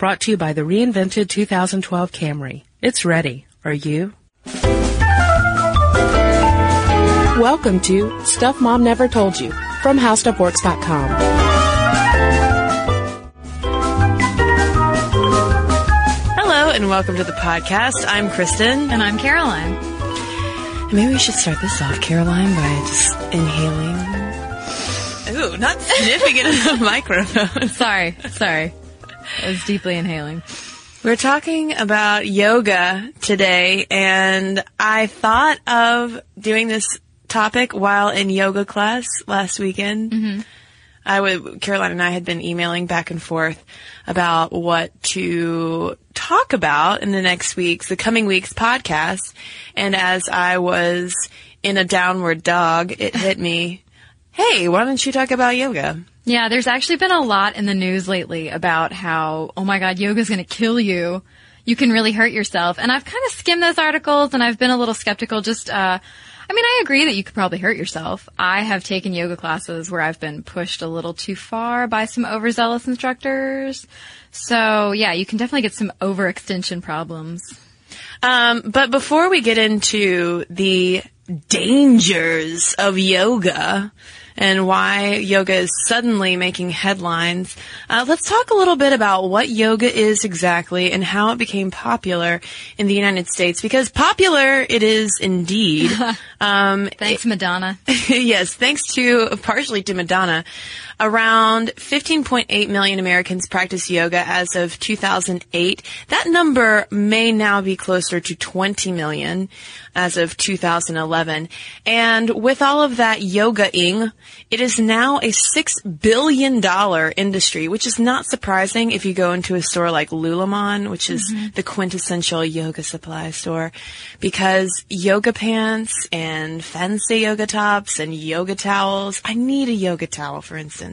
Brought to you by the reinvented 2012 Camry. It's ready. Are you? Welcome to Stuff Mom Never Told You from HowStuffWorks.com. Hello and welcome to the podcast. I'm Cristen. And I'm Caroline. Maybe we should start this off, Caroline, by just inhaling. Ooh, not sniffing it in the microphone. Sorry, sorry. I was deeply inhaling. We're talking about yoga today, and I thought of doing this topic while in yoga class last weekend. Mm-hmm. I would, Caroline and I had been emailing back and forth about what to talk about in the next week's, the coming week's podcast. And as I was in a downward dog, it hit me, hey, why don't you talk about yoga? Yeah, there's actually been a lot in the news lately about how, oh my god, yoga's gonna kill you. You can really hurt yourself. And I've kind of skimmed those articles and I've been a little skeptical just, uh, I mean, I agree that you could probably hurt yourself. I have taken yoga classes where I've been pushed a little too far by some overzealous instructors. So yeah, you can definitely get some overextension problems. Um, but before we get into the dangers of yoga, and why yoga is suddenly making headlines. Uh, let's talk a little bit about what yoga is exactly and how it became popular in the United States. Because popular it is indeed. Um, thanks, Madonna. yes, thanks to partially to Madonna. Around 15.8 million Americans practice yoga as of 2008. That number may now be closer to 20 million as of 2011. And with all of that yoga-ing, it is now a $6 billion industry, which is not surprising if you go into a store like Lululemon, which is mm-hmm. the quintessential yoga supply store, because yoga pants and fancy yoga tops and yoga towels. I need a yoga towel, for instance.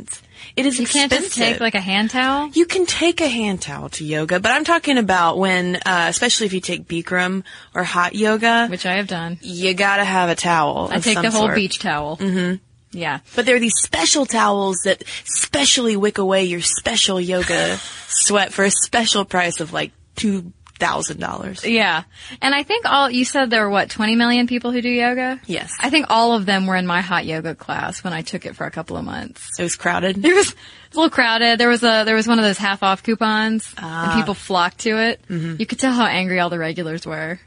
It is you expensive. can't just take like a hand towel. You can take a hand towel to yoga, but I'm talking about when, uh, especially if you take Bikram or hot yoga, which I have done. You gotta have a towel. I take the whole sort. beach towel. Mm-hmm. Yeah. But there are these special towels that specially wick away your special yoga sweat for a special price of like two thousand dollars. Yeah. And I think all you said there were what, twenty million people who do yoga? Yes. I think all of them were in my hot yoga class when I took it for a couple of months. It was crowded. It was a little crowded. There was a there was one of those half off coupons Ah. and people flocked to it. Mm-hmm. You could tell how angry all the regulars were.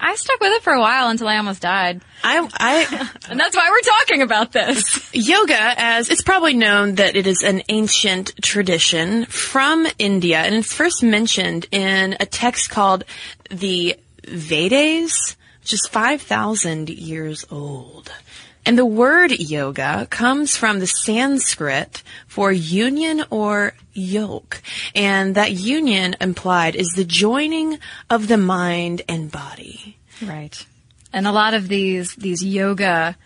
I stuck with it for a while until I almost died. I, I, And that's why we're talking about this. yoga, as it's probably known that it is an ancient tradition from India, and it's first mentioned in a text called the Vedas, which is 5,000 years old. And the word yoga comes from the Sanskrit for union or yoke. And that union implied is the joining of the mind and body. Right. And a lot of these these yoga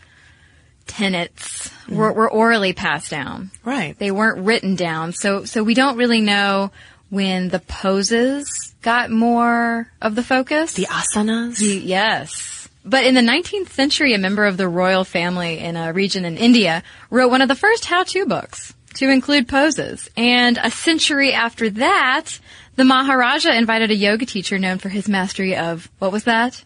tenets mm. were, were orally passed down. Right. They weren't written down. So so we don't really know when the poses got more of the focus. The asanas. The- yes. But in the 19th century, a member of the royal family in a region in India wrote one of the first how-to books to include poses. And a century after that, the Maharaja invited a yoga teacher known for his mastery of, what was that?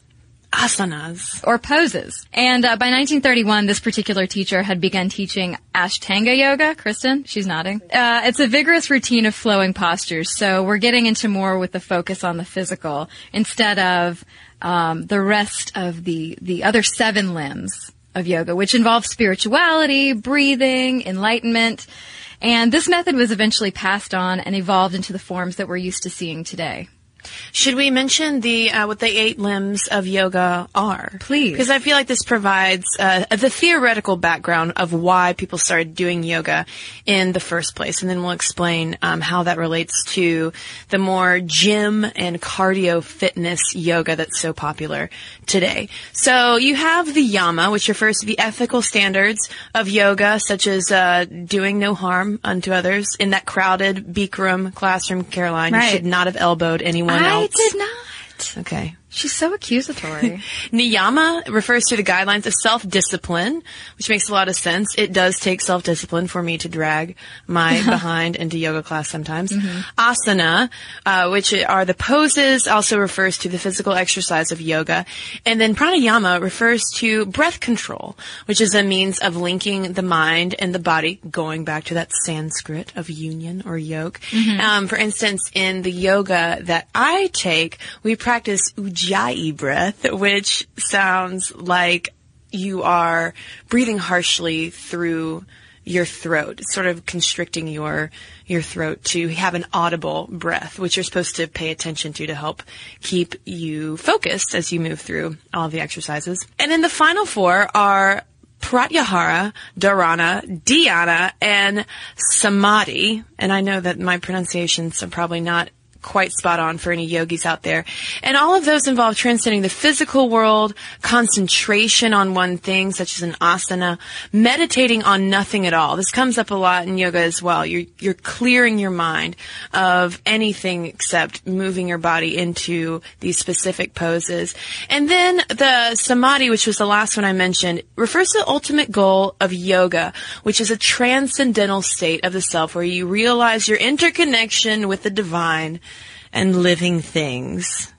asanas. or poses. And uh, by 1931, this particular teacher had begun teaching Ashtanga yoga. Cristen, she's nodding. Uh, it's a vigorous routine of flowing postures. So we're getting into more with the focus on the physical instead of um, the rest of the the other seven limbs of yoga, which involve spirituality, breathing, enlightenment. And this method was eventually passed on and evolved into the forms that we're used to seeing today. Should we mention the uh, what the eight limbs of yoga are? Please. because I feel like this provides uh, the theoretical background of why people started doing yoga in the first place, and then we'll explain um, how that relates to the more gym and cardio fitness yoga that's so popular today. So you have the yama, which refers to the ethical standards of yoga, such as uh, doing no harm unto others. In that crowded Bikram classroom, Caroline, Right. you should not have elbowed anyone I else. did not. Okay. She's so accusatory. Niyama refers to the guidelines of self-discipline, which makes a lot of sense. It does take self-discipline for me to drag my behind into yoga class sometimes. Asana, uh, which are the poses, also refers to the physical exercise of yoga. And then pranayama refers to breath control, which is a means of linking the mind and the body, going back to that Sanskrit of union or yoke. Um, for instance, in the yoga that I take, we practice ujjayi breath, which sounds like you are breathing harshly through your throat, sort of constricting your your throat to have an audible breath, which you're supposed to pay attention to to help keep you focused as you move through all the exercises. And then the final four are Pratyahara, Dharana, Dhyana, and Samadhi. And I know that my pronunciations are probably not quite spot on for any yogis out there. And all of those involve transcending the physical world, concentration on one thing, such as an asana, meditating on nothing at all. This comes up a lot in yoga as well. You're, you're clearing your mind of anything except moving your body into these specific poses. And then the samadhi, which was the last one I mentioned, refers to the ultimate goal of yoga, which is a transcendental state of the self where you realize your interconnection with the divine and living things.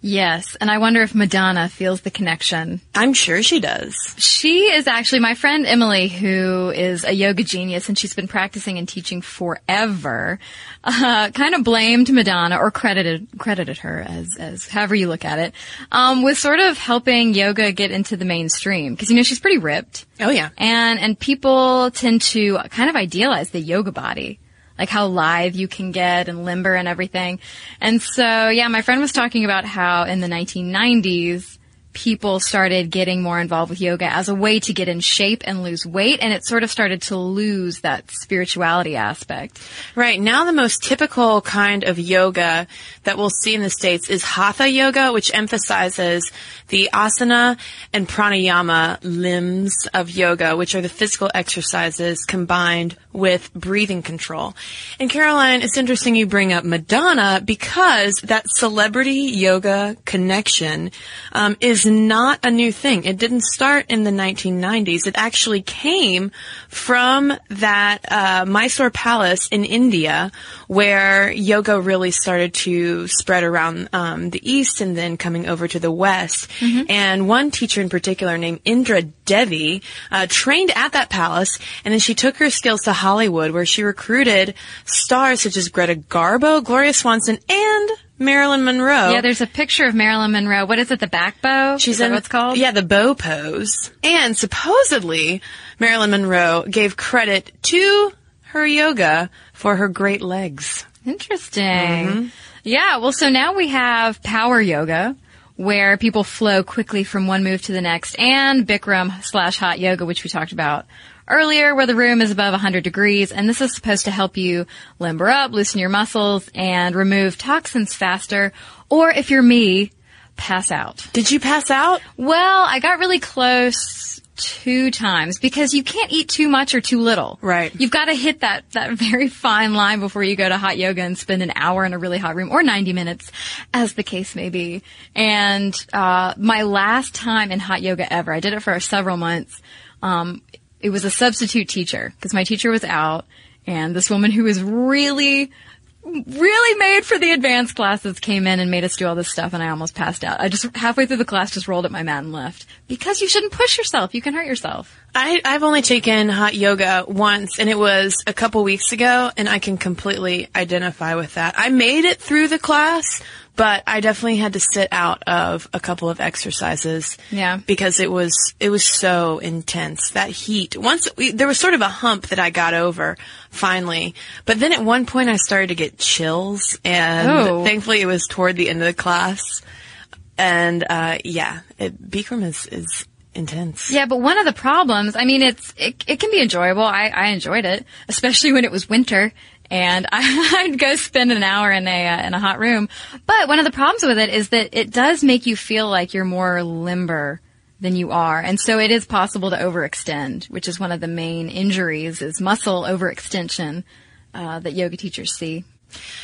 yes, and I wonder if Madonna feels the connection. I'm sure she does. She is actually my friend Emily, who is a yoga genius, and she's been practicing and teaching forever. Uh, kind of blamed Madonna, or credited credited her as as however you look at it, um, with sort of helping yoga get into the mainstream because you know she's pretty ripped. Oh yeah. And and people tend to kind of idealize the yoga body. Like how lithe you can get and limber and everything. And so, yeah, my friend was talking about how in the 1990s, people started getting more involved with yoga as a way to get in shape and lose weight. And it sort of started to lose that spirituality aspect. Right. Now the most typical kind of yoga that we'll see in the States is Hatha yoga, which emphasizes the asana and pranayama limbs of yoga, which are the physical exercises combined with breathing control. And Caroline, it's interesting you bring up Madonna because that celebrity yoga connection um, is not a new thing. It didn't start in the 1990s. It actually came from that uh, Mysore Palace in India, where yoga really started to spread around um, the east and then coming over to the west. And one teacher in particular, named Indra Devi, uh, trained at that palace, and then she took her skills to Hollywood, where she recruited stars such as Greta Garbo, Gloria Swanson, and Marilyn Monroe. Yeah, there's a picture of Marilyn Monroe. What is it? The back bow? She's is that in what's called? Yeah, the bow pose. And supposedly, Marilyn Monroe gave credit to her yoga for her great legs. Interesting. Mm-hmm. Yeah, well, so now we have power yoga, where people flow quickly from one move to the next, and Bikram slash hot yoga, which we talked about earlier, where the room is above 100 degrees, and this is supposed to help you limber up, loosen your muscles, and remove toxins faster, or if you're me, pass out. Did you pass out? Well, I got really close two times because you can't eat too much or too little. Right. You've got to hit that, that very fine line before you go to hot yoga and spend an hour in a really hot room or 90 minutes as the case may be. And, uh, my last time in hot yoga ever, I did it for several months. Um, it was a substitute teacher because my teacher was out and this woman who was really really made for the advanced classes came in and made us do all this stuff and I almost passed out. I just halfway through the class just rolled up my mat and left. Because you shouldn't push yourself. You can hurt yourself. I, I've only taken hot yoga once, and it was a couple weeks ago, and I can completely identify with that. I made it through the class, but I definitely had to sit out of a couple of exercises. Yeah. Because it was it was so intense that heat. Once we, there was sort of a hump that I got over finally, but then at one point I started to get chills, and Oh. thankfully it was toward the end of the class. And uh, yeah, it, Bikram is is intense. Yeah, but one of the problems, I mean, it's, it, it can be enjoyable. I, I enjoyed it, especially when it was winter. And I, I'd go spend an hour in a uh, in a hot room. But one of the problems with it is that it does make you feel like you're more limber than you are, and so it is possible to overextend, which is one of the main injuries is muscle overextension uh, that yoga teachers see.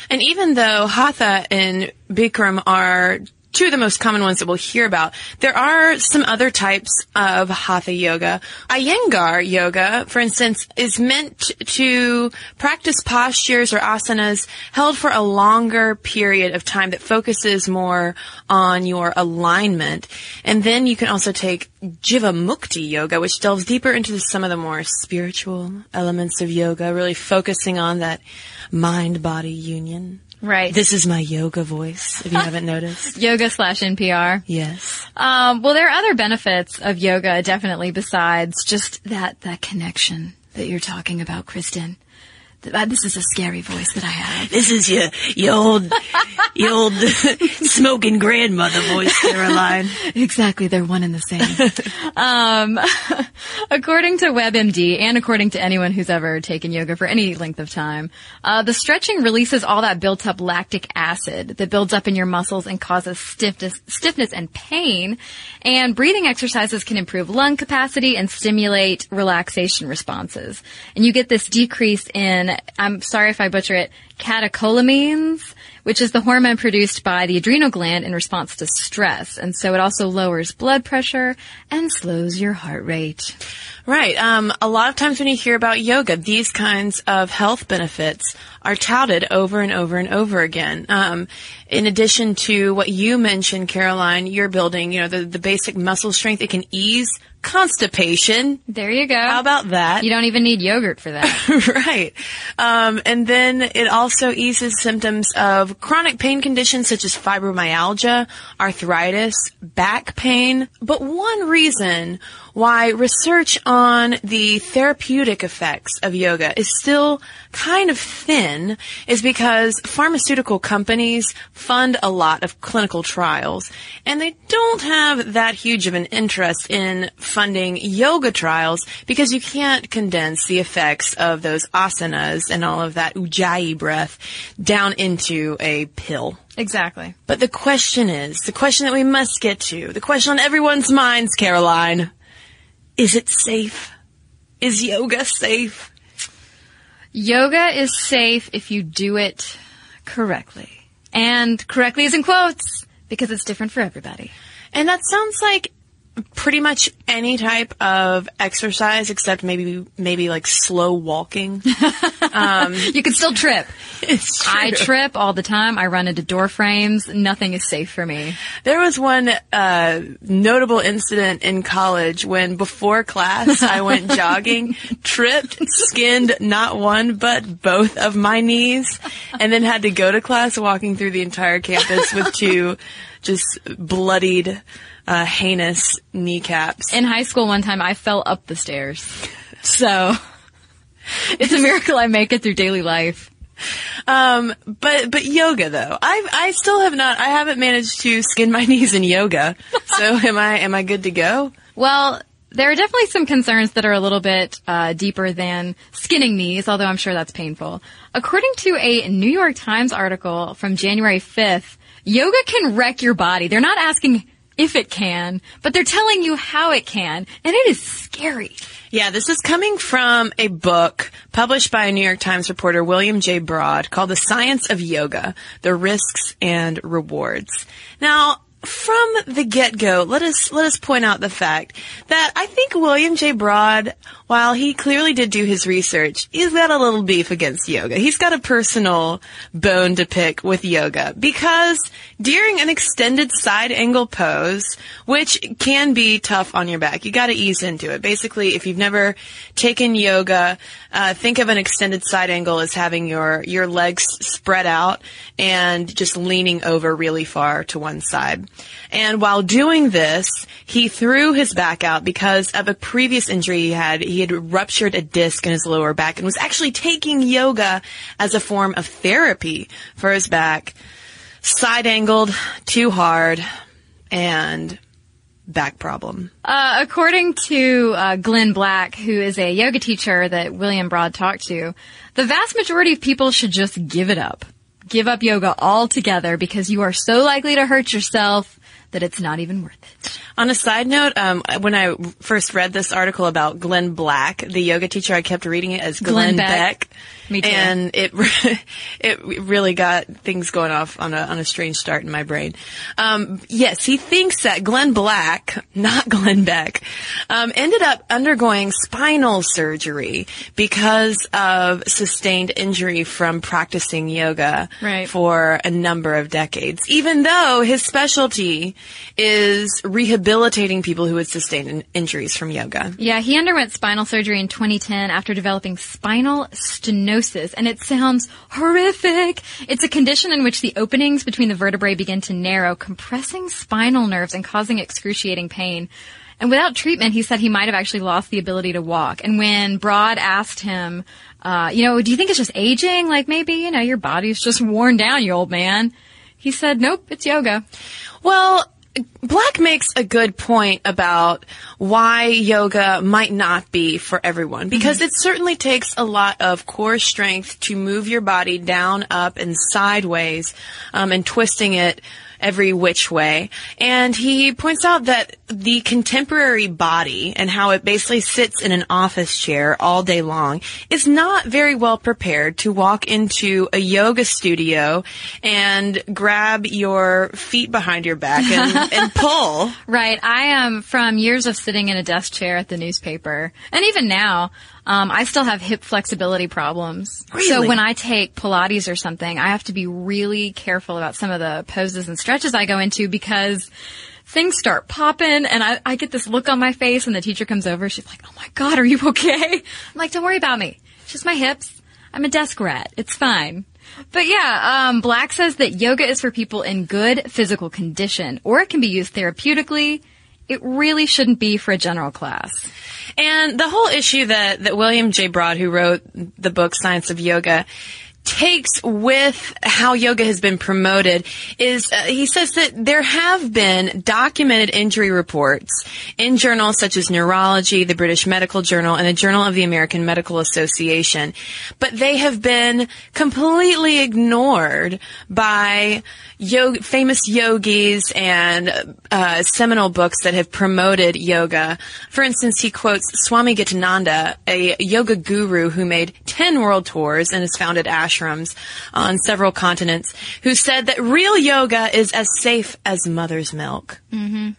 And even though Hatha and Bikram are two of the most common ones that we'll hear about. There are some other types of hatha yoga. Iyengar yoga, for instance, is meant to practice postures or asanas held for a longer period of time that focuses more on your alignment. And then you can also take Jivamukti yoga, which delves deeper into some of the more spiritual elements of yoga, really focusing on that mind-body union. Right. This is my yoga voice, if you haven't noticed. Yoga slash NPR. Yes. Um, well, there are other benefits of yoga, definitely, besides just that, that connection that you're talking about, Cristen. Uh, This is a scary voice that I have. This is your, your old, your old smoking grandmother voice, Caroline. Exactly, they're one and the same. um, according to WebMD and according to anyone who's ever taken yoga for any length of time, uh, the stretching releases all that built up lactic acid that builds up in your muscles and causes stiffness, stiffness and pain. And breathing exercises can improve lung capacity and stimulate relaxation responses. And you get this decrease in, I'm sorry if I butcher it, catecholamines, which is the hormone produced by the adrenal gland in response to stress. And so it also lowers blood pressure and slows your heart rate. Right. Um, a lot of times when you hear about yoga, these kinds of health benefits are touted over and over and over again. Um, in addition to what you mentioned, Caroline, you're building, you know, the, the basic muscle strength. It can ease constipation. There you go. How about that? You don't even need yogurt for that. right. Um, and then it also eases symptoms of chronic pain conditions such as fibromyalgia, arthritis, back pain. But one reason why research on the therapeutic effects of yoga is still kind of thin is because pharmaceutical companies fund a lot of clinical trials and they don't have that huge of an interest in funding yoga trials because you can't condense the effects of those asanas and all of that ujjayi breath down into a pill. exactly. But the question is, the question that we must get to, the question on everyone's minds, Caroline, is it safe? Is yoga safe? Yoga is safe if you do it correctly. And correctly is in quotes because it's different for everybody. And that sounds like pretty much any type of exercise except maybe maybe like slow walking. You can still trip. I trip all the time. I run into door frames. Nothing is safe for me. There was one uh, notable incident in college when before class I went jogging, tripped, skinned not one but both of my knees, and then had to go to class walking through the entire campus with two just bloodied, uh, heinous kneecaps. In high school one time I fell up the stairs. So it's a miracle I make it through daily life. Um, but but yoga though, I I still have not. I haven't managed to skin my knees in yoga. So am I am I good to go? Well, there are definitely some concerns that are a little bit uh, deeper than skinning knees, although I'm sure that's painful. According to a New York Times article from January 5th, yoga can wreck your body. They're not asking if it can, but they're telling you how it can, and it is scary. Yeah, this is coming from a book published by a New York Times reporter, William J. Broad, called The Science of Yoga, The Risks and Rewards. Now, from the get-go, let us, let us point out the fact that I think William J. Broad, while he clearly did do his research, he's got a little beef against yoga. He's got a personal bone to pick with yoga because during an extended side angle pose, which can be tough on your back, you gotta ease into it. Basically, if you've never taken yoga, uh, think of an extended side angle as having your, your legs spread out and just leaning over really far to one side. And while doing this, he threw his back out because of a previous injury he had. He had ruptured a disc in his lower back and was actually taking yoga as a form of therapy for his back. Side angled, too hard, and back problem. Uh, according to uh, Glenn Black, who is a yoga teacher that William Broad talked to, the vast majority of people should just give it up. Give up yoga altogether because you are so likely to hurt yourself that it's not even worth it. On a side note, um, when I first read this article about Glenn Black, the yoga teacher, I kept reading it as Glenn, Glenn Beck. Beck. Me too. And it it really got things going off on a on a strange start in my brain. Um, yes, he thinks that Glenn Black, not Glenn Beck, um, ended up undergoing spinal surgery because of sustained injury from practicing yoga Right. for a number of decades. Even though his specialty is rehabilitating people who had sustained in- injuries from yoga. Yeah, he underwent spinal surgery in 2010 after developing spinal stenosis, and it sounds horrific. It's a condition in which the openings between the vertebrae begin to narrow, compressing spinal nerves and causing excruciating pain. And without treatment, he said he might have actually lost the ability to walk. And when Broad asked him, uh, you know, do you think it's just aging? Like maybe, you know, your body's just worn down, you old man. He said, nope, it's yoga. Well, Black makes a good point about why yoga might not be for everyone because it certainly takes a lot of core strength to move your body down, up, and sideways, um, and twisting it every which way. And he points out that the contemporary body and how it basically sits in an office chair all day long is not very well prepared to walk into a yoga studio and grab your feet behind your back and, and pull. Right. I am from years of sitting in a desk chair at the newspaper. And even now, um, I still have hip flexibility problems. So when I take Pilates or something, I have to be really careful about some of the poses and stretches I go into because things start popping and I, I get this look on my face and the teacher comes over. She's like, Oh my God, are you okay? I'm like, don't worry about me. It's just my hips. I'm a desk rat. It's fine. But yeah, um, Black says that yoga is for people in good physical condition, or it can be used therapeutically. It really shouldn't be for a general class. And the whole issue that, that William J. Broad, who wrote the book Science of Yoga, takes with how yoga has been promoted is uh, he says that there have been documented injury reports in journals such as Neurology, the British Medical Journal, and the Journal of the American Medical Association, but they have been completely ignored by famous yogis and uh, seminal books that have promoted yoga. For instance, he quotes Swami Gitananda, a yoga guru who made 10 world tours and has founded ashrams on several continents, who said that real yoga is as safe as mother's milk. Mm-hmm.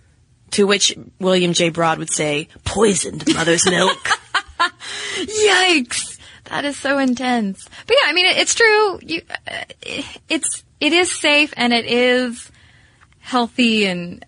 To which William J. Broad would say, poisoned mother's milk. Yikes! That is so intense. But yeah, I mean, it, it's true. You, uh, it's it is safe and it is healthy and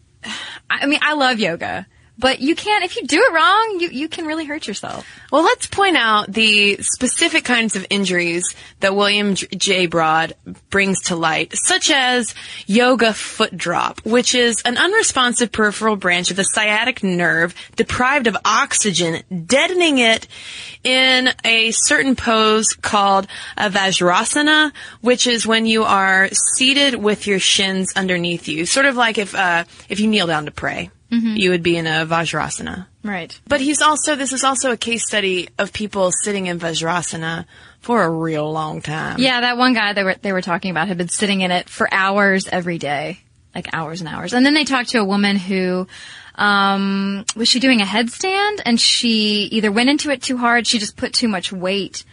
I mean, I love yoga, but you can't if you do it wrong, you you can really hurt yourself. Well, let's point out the specific kinds of injuries that William J-. Broad brings to light, such as yoga foot drop, which is an unresponsive peripheral branch of the sciatic nerve deprived of oxygen, deadening it in a certain pose called a Vajrasana, which is when you are seated with your shins underneath you, sort of like if uh, if you kneel down to pray, you would be in a Vajrasana. Right. But he's also, this is also a case study of people sitting in Vajrasana for a real long time. Yeah, that one guy they were they were talking about had been sitting in it for hours every day, like hours and hours. And then they talked to a woman who um, was she doing a headstand, and she either went into it too hard, she just put too much weight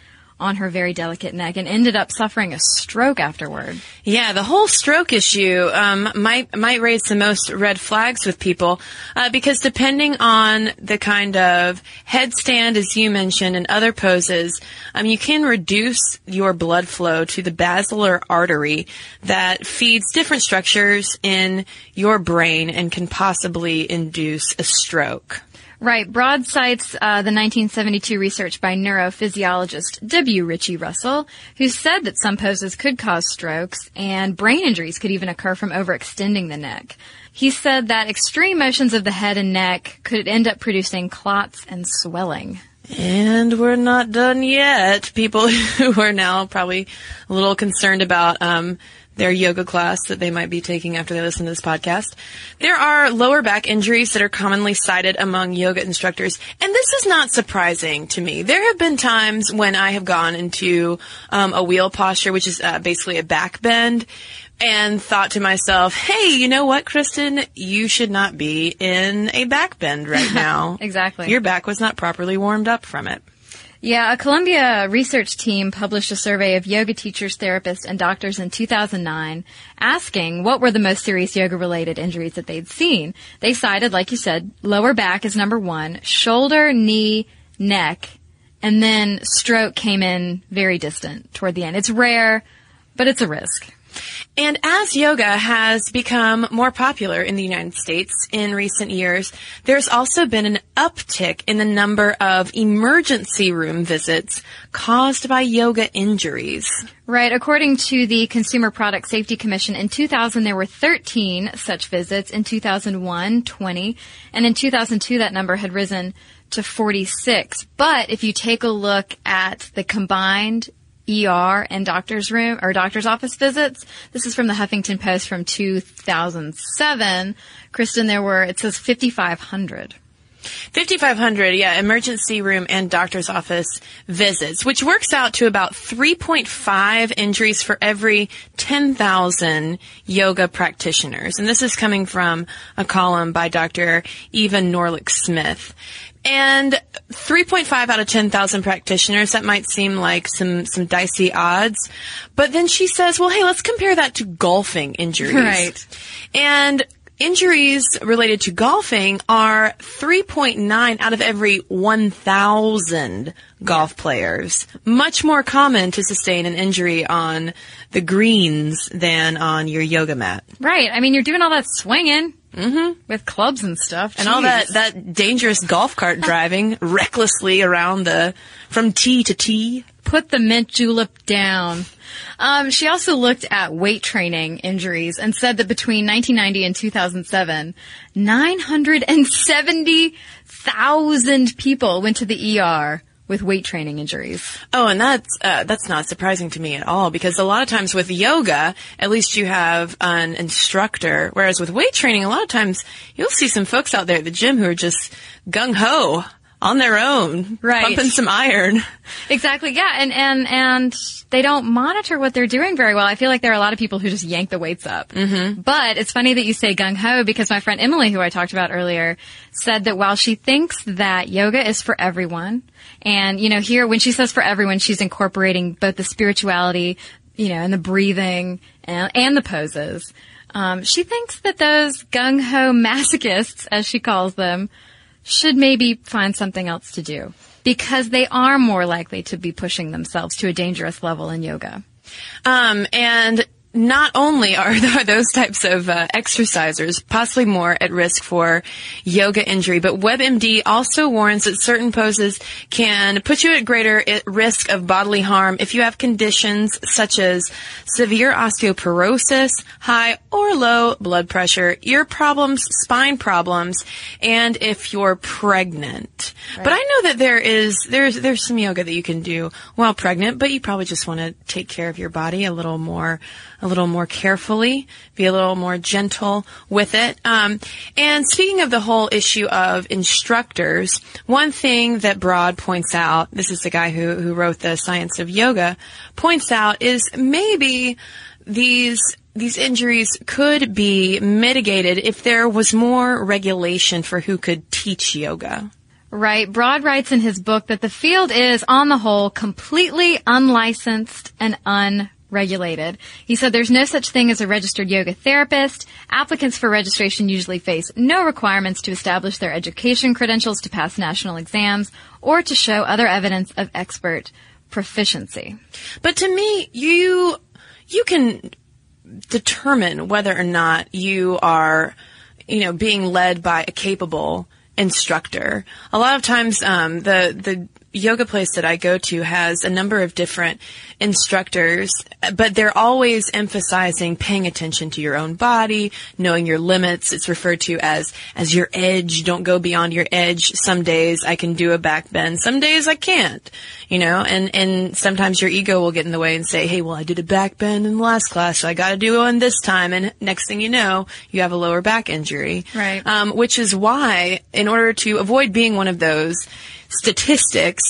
on her very delicate neck, and ended up suffering a stroke afterward. Yeah, the whole stroke issue um, might might raise the most red flags with people uh, because depending on the kind of headstand, as you mentioned, and other poses, um, you can reduce your blood flow to the basilar artery that feeds different structures in your brain and can possibly induce a stroke. Right. Broad cites uh, the 1972 research by neurophysiologist W. Ritchie Russell, who said that some poses could cause strokes and brain injuries could even occur from overextending the neck. He said that extreme motions of the head and neck could end up producing clots and swelling. And we're not done yet. People who are now probably a little concerned about um, their yoga class that they might be taking after they listen to this podcast. There are lower back injuries that are commonly cited among yoga instructors, and this is not surprising to me. There have been times when I have gone into um, a wheel posture, which is uh, basically a back bend, and thought to myself, "Hey, you know what, Cristen? You should not be in a back bend right now. Exactly. Your back was not properly warmed up from it." Yeah, a Columbia research team published a survey of yoga teachers, therapists, and doctors in 2009 asking what were the most serious yoga related injuries that they'd seen. They cited, like you said, lower back is number one, shoulder, knee, neck, and then stroke came in very distant toward the end. It's rare, but it's a risk. And as yoga has become more popular in the United States in recent years, there's also been an uptick in the number of emergency room visits caused by yoga injuries. Right. According to the Consumer Product Safety Commission, in 2000 there were 13 such visits. In 2001, 20. And in 2002 that number had risen to 46. But if you take a look at the combined ER and doctor's room or doctor's office visits. This is from the Huffington Post from 2007. Cristen, there were, it says 5,500. 5,500, yeah, emergency room and doctor's office visits, which works out to about 3.5 injuries for every 10,000 yoga practitioners. And this is coming from a column by Dr. Eva Norlyk Smith. And 3.5 out of 10,000 practitioners, that might seem like some, some dicey odds. But then she says, well, hey, let's compare that to golfing injuries. Right. And injuries related to golfing are 3.9 out of every 1,000 golf players. Much more common to sustain an injury on the greens than on your yoga mat. Right. I mean, you're doing all that swinging. Mm-hmm. With clubs and stuff. And all that, that dangerous golf cart driving recklessly around the, from tee to tee. Put the mint julep down. Um, she also looked at weight training injuries and said that between 1990 and 2007, 970,000 people went to the ER with weight training injuries. Oh, and that's uh, that's not surprising to me at all because a lot of times with yoga, at least you have an instructor, whereas with weight training, a lot of times you'll see some folks out there at the gym who are just gung ho on their own, right. pumping some iron. Exactly, yeah, and and and they don't monitor what they're doing very well. I feel like there are a lot of people who just yank the weights up. Mm-hmm. But it's funny that you say gung ho because my friend Emily, who I talked about earlier, said that while she thinks that yoga is for everyone, and you know, here when she says for everyone, she's incorporating both the spirituality, you know, and the breathing and, and the poses. Um, she thinks that those gung ho masochists, as she calls them, should maybe find something else to do because they are more likely to be pushing themselves to a dangerous level in yoga. Um, and not only are those types of uh, exercisers possibly more at risk for yoga injury, but WebMD also warns that certain poses can put you at greater risk of bodily harm if you have conditions such as severe osteoporosis, high or low blood pressure, ear problems, spine problems, and if you're pregnant. Right. But I know that there is there's there's some yoga that you can do while pregnant, but you probably just want to take care of your body a little more a little more carefully, be a little more gentle with it. Um, and speaking of the whole issue of instructors, one thing that Broad points out, this is the guy who, who wrote the Science of Yoga, points out is maybe these these injuries could be mitigated if there was more regulation for who could teach yoga. Right. Broad writes in his book that the field is, on the whole, completely unlicensed and un regulated. He said there's no such thing as a registered yoga therapist. Applicants for registration usually face no requirements to establish their education credentials to pass national exams or to show other evidence of expert proficiency. But to me, you, you can determine whether or not you are, you know, being led by a capable instructor. A lot of times, um, the the yoga place that I go to has a number of different instructors, but they're always emphasizing paying attention to your own body, knowing your limits. It's referred to as, as your edge. Don't go beyond your edge. Some days I can do a back bend. Some days I can't, you know, and, and sometimes your ego will get in the way and say, Hey, well, I did a back bend in the last class, so I got to do one this time. And next thing you know, you have a lower back injury. Right. Um, which is why in order to avoid being one of those, statistics,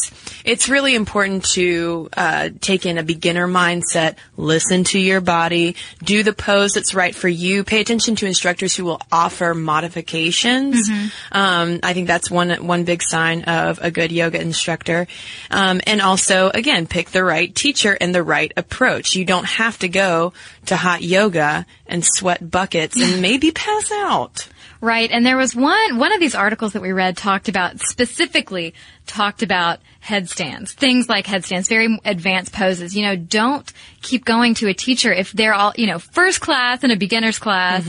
it's really important to uh, take in a beginner mindset, listen to your body, do the pose that's right for you, pay attention to instructors who will offer modifications. Um, I think that's one one big sign of a good yoga instructor, um, and also again pick the right teacher and the right approach. You don't have to go to hot yoga and sweat buckets and maybe pass out. Right. And there was one, one of these articles that we read talked about, specifically talked about headstands, things like headstands, very advanced poses. You know, don't keep going to a teacher if they're all, you know, first class and a beginner's class.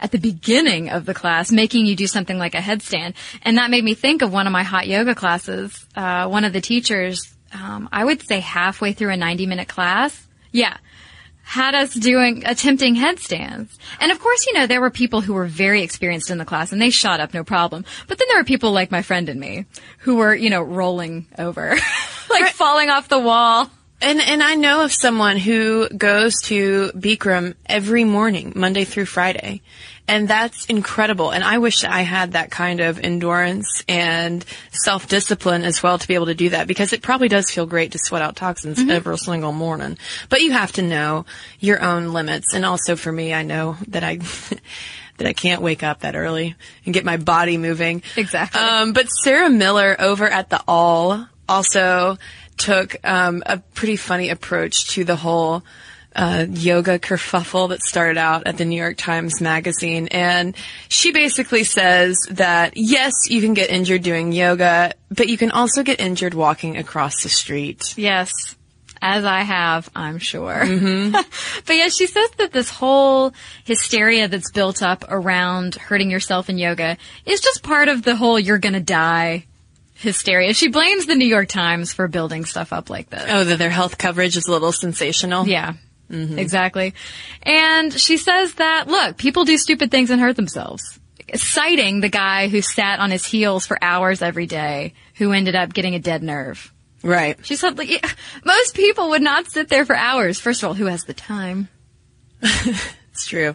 At the beginning of the class, making you do something like a headstand. And that made me think of one of my hot yoga classes. Uh, one of the teachers, um, I would say halfway through a 90 minute class. Yeah had us doing attempting headstands. And of course, you know, there were people who were very experienced in the class and they shot up no problem. But then there were people like my friend and me who were, you know, rolling over, like falling off the wall. And and I know of someone who goes to Bikram every morning, Monday through Friday. And that's incredible. And I wish I had that kind of endurance and self-discipline as well to be able to do that because it probably does feel great to sweat out toxins every single morning. But you have to know your own limits. And also for me, I know that I, that I can't wake up that early and get my body moving. Exactly. Um, but Sarah Miller over at the Awl also took um, a pretty funny approach to the whole uh, yoga kerfuffle that started out at the New York Times Magazine, and she basically says that yes, you can get injured doing yoga, but you can also get injured walking across the street. Yes. As I have, I'm sure. but yeah, she says that this whole hysteria that's built up around hurting yourself in yoga is just part of the whole you're gonna die hysteria. She blames the New York Times for building stuff up like this. Oh, that their health coverage is a little sensational. Yeah. Mm-hmm. Exactly. And she says that, look, people do stupid things and hurt themselves. Citing the guy who sat on his heels for hours every day, who ended up getting a dead nerve. Right. She said, like, most people would not sit there for hours. First of all, who has the time? It's true.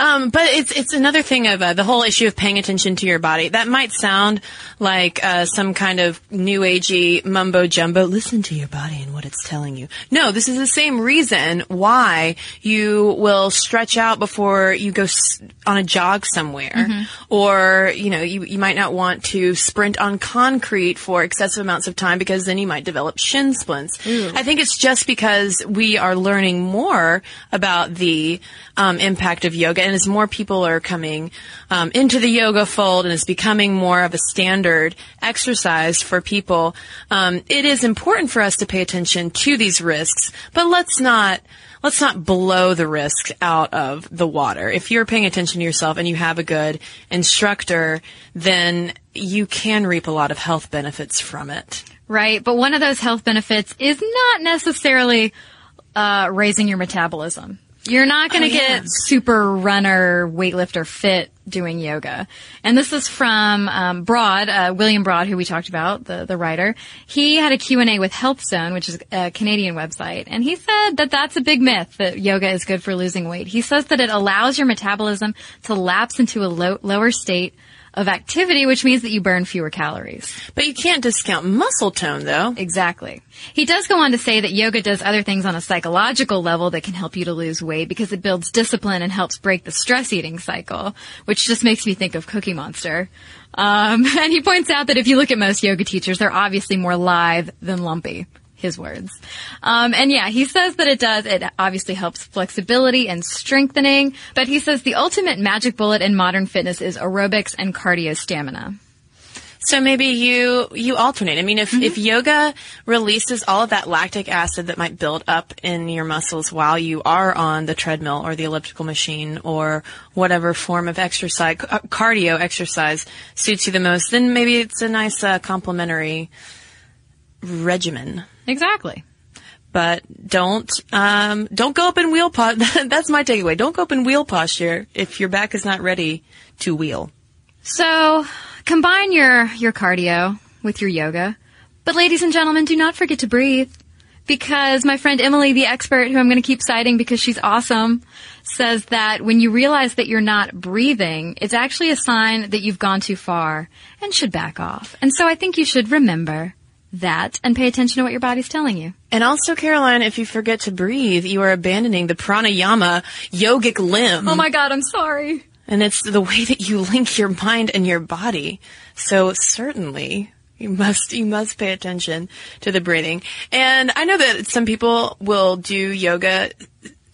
Um, but it's it's another thing of uh, the whole issue of paying attention to your body. That might sound like uh, some kind of new agey mumbo jumbo. Listen to your body and what it's telling you. No, this is the same reason why you will stretch out before you go s- on a jog somewhere, or you know you you might not want to sprint on concrete for excessive amounts of time because then you might develop shin splints. I think it's just because we are learning more about the um, impact of yoga, and as more people are coming um, into the yoga fold, and it's becoming more of a standard exercise for people, um, it is important for us to pay attention to these risks. But let's not let's not blow the risks out of the water. If you're paying attention to yourself and you have a good instructor, then you can reap a lot of health benefits from it. Right. But one of those health benefits is not necessarily uh, raising your metabolism. You're not going to Oh, yeah. get super runner, weightlifter fit doing yoga. And this is from um, Broad, uh, William Broad, who we talked about, the, the writer. He had a Q&A with Health Zone, which is a Canadian website. And he said that that's a big myth, that yoga is good for losing weight. He says that it allows your metabolism to lapse into a low, lower state of activity, which means that you burn fewer calories. But you can't discount muscle tone, though. Exactly. He does go on to say that yoga does other things on a psychological level that can help you to lose weight because it builds discipline and helps break the stress eating cycle, which just makes me think of Cookie Monster. Um, and he points out that if you look at most yoga teachers, they're obviously more live than lumpy. His words. Um, and yeah, he says that it does. It obviously helps flexibility and strengthening, but he says the ultimate magic bullet in modern fitness is aerobics and cardio stamina. So maybe you you alternate. I mean, if Mm-hmm. if yoga releases all of that lactic acid that might build up in your muscles while you are on the treadmill or the elliptical machine or whatever form of exercise, cardio exercise suits you the most, then maybe it's a nice uh, complementary regimen. Exactly. But don't um, don't go up in wheel posture. That's my takeaway. Don't go up in wheel posture if your back is not ready to wheel. So combine your, your cardio with your yoga. But ladies and gentlemen, do not forget to breathe. Because my friend Emily, the expert who I'm going to keep citing because she's awesome, says that when you realize that you're not breathing, it's actually a sign that you've gone too far and should back off. And so I think you should remember that and pay attention to what your body's telling you. And also, Caroline, if you forget to breathe, you are abandoning the pranayama yogic limb. Oh my god, I'm sorry. And it's the way that you link your mind and your body. So certainly you must, you must pay attention to the breathing. And I know that some people will do yoga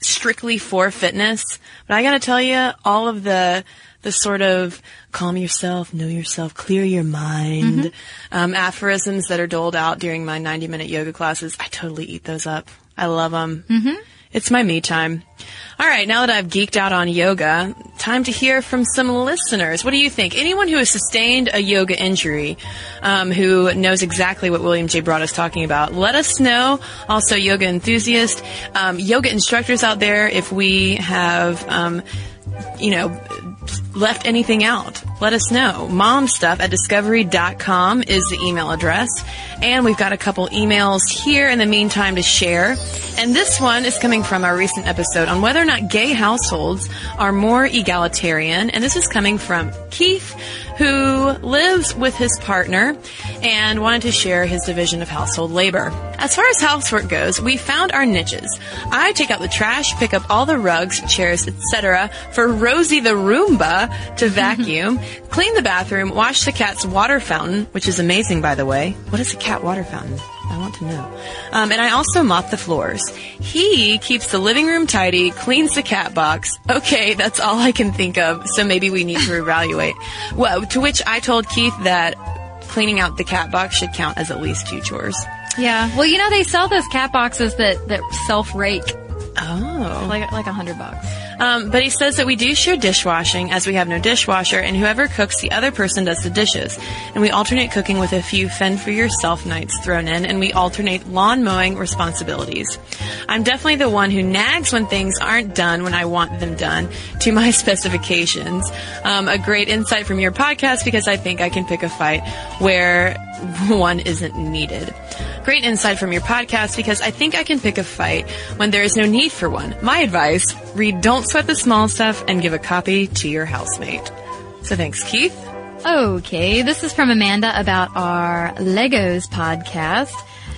strictly for fitness, but I gotta tell you, all of the, the sort of calm yourself, know yourself, clear your mind, um, aphorisms that are doled out during my 90 minute yoga classes, I totally eat those up. I love them. Mm-hmm. It's my me time. All right, now that I've geeked out on yoga, time to hear from some listeners. What do you think? Anyone who has sustained a yoga injury, um, who knows exactly what William J. Broad is talking about, let us know. Also, yoga enthusiasts, um, yoga instructors out there, if we have, um, you know, left anything out, let us know. Momstuff at discovery.com is the email address. And we've got a couple emails here in the meantime to share. And this one is coming from our recent episode on whether or not gay households are more egalitarian. And this is coming from Keith, who lives with his partner and wanted to share his division of household labor. As far as housework goes, we found our niches. I take out the trash, pick up all the rugs, chairs, etc. for Rosie the Roomba to vacuum, clean the bathroom, wash the cat's water fountain, which is amazing by the way. What is a cat water fountain? I want to know. Um, and I also mop the floors. He keeps the living room tidy, cleans the cat box. Okay, that's all I can think of. So maybe we need to evaluate. Well, to which I told Keith that cleaning out the cat box should count as at least two chores. Yeah. Well, you know they sell those cat boxes that that self rake, Oh. like like a hundred bucks. Um, but he says that we do share dishwashing as we have no dishwasher, and whoever cooks, the other person does the dishes. And we alternate cooking with a few fend for yourself nights thrown in, and we alternate lawn mowing responsibilities. I'm definitely the one who nags when things aren't done when I want them done to my specifications. Um, a great insight from your podcast because I think I can pick a fight where one isn't needed. Great insight from your podcast because I think I can pick a fight when there is no need for one. My advice, read Don't Sweat the Small Stuff and give a copy to your housemate. So thanks, Keith. Okay, this is from Amanda about our Legos podcast.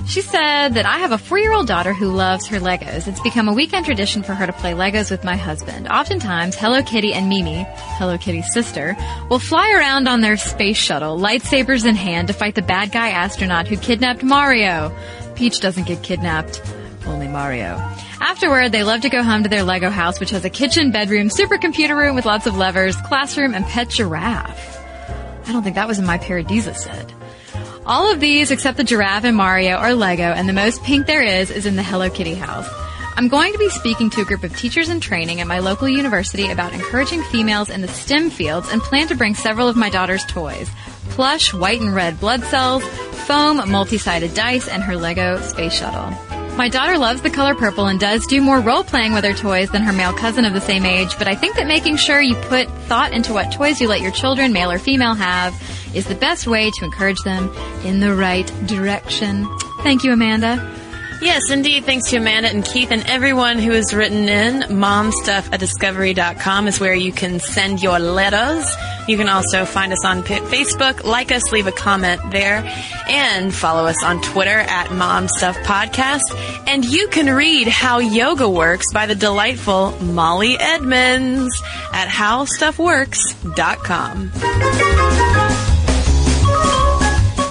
She said that I have a four-year-old daughter who loves her Legos. It's become a weekend tradition for her to play Legos with my husband. Oftentimes, Hello Kitty and Mimi, Hello Kitty's sister, will fly around on their space shuttle, lightsabers in hand, to fight the bad guy astronaut who kidnapped Mario. Peach doesn't get kidnapped, only Mario. Afterward, they love to go home to their Lego house, which has a kitchen, bedroom, supercomputer room with lots of levers, classroom, and pet giraffe. I don't think that was in my Paradisa set. All of these, except the giraffe and Mario, are Lego, and the most pink there is is in the Hello Kitty house. I'm going to be speaking to a group of teachers in training at my local university about encouraging females in the STEM fields and plan to bring several of my daughter's toys. Plush, white and red blood cells, foam, multi-sided dice, and her Lego space shuttle. My daughter loves the color purple and does do more role playing with her toys than her male cousin of the same age, but I think that making sure you put thought into what toys you let your children, male or female, have is the best way to encourage them in the right direction. Thank you, Amanda. Yes, indeed. Thanks to Amanda and Keith and everyone who has written in. Momstuff at discovery.com is where you can send your letters. You can also find us on Facebook, like us, leave a comment there, and follow us on Twitter at Momstuff Podcast. And you can read How Yoga Works by the delightful Molly Edmonds at HowStuffWorks.com.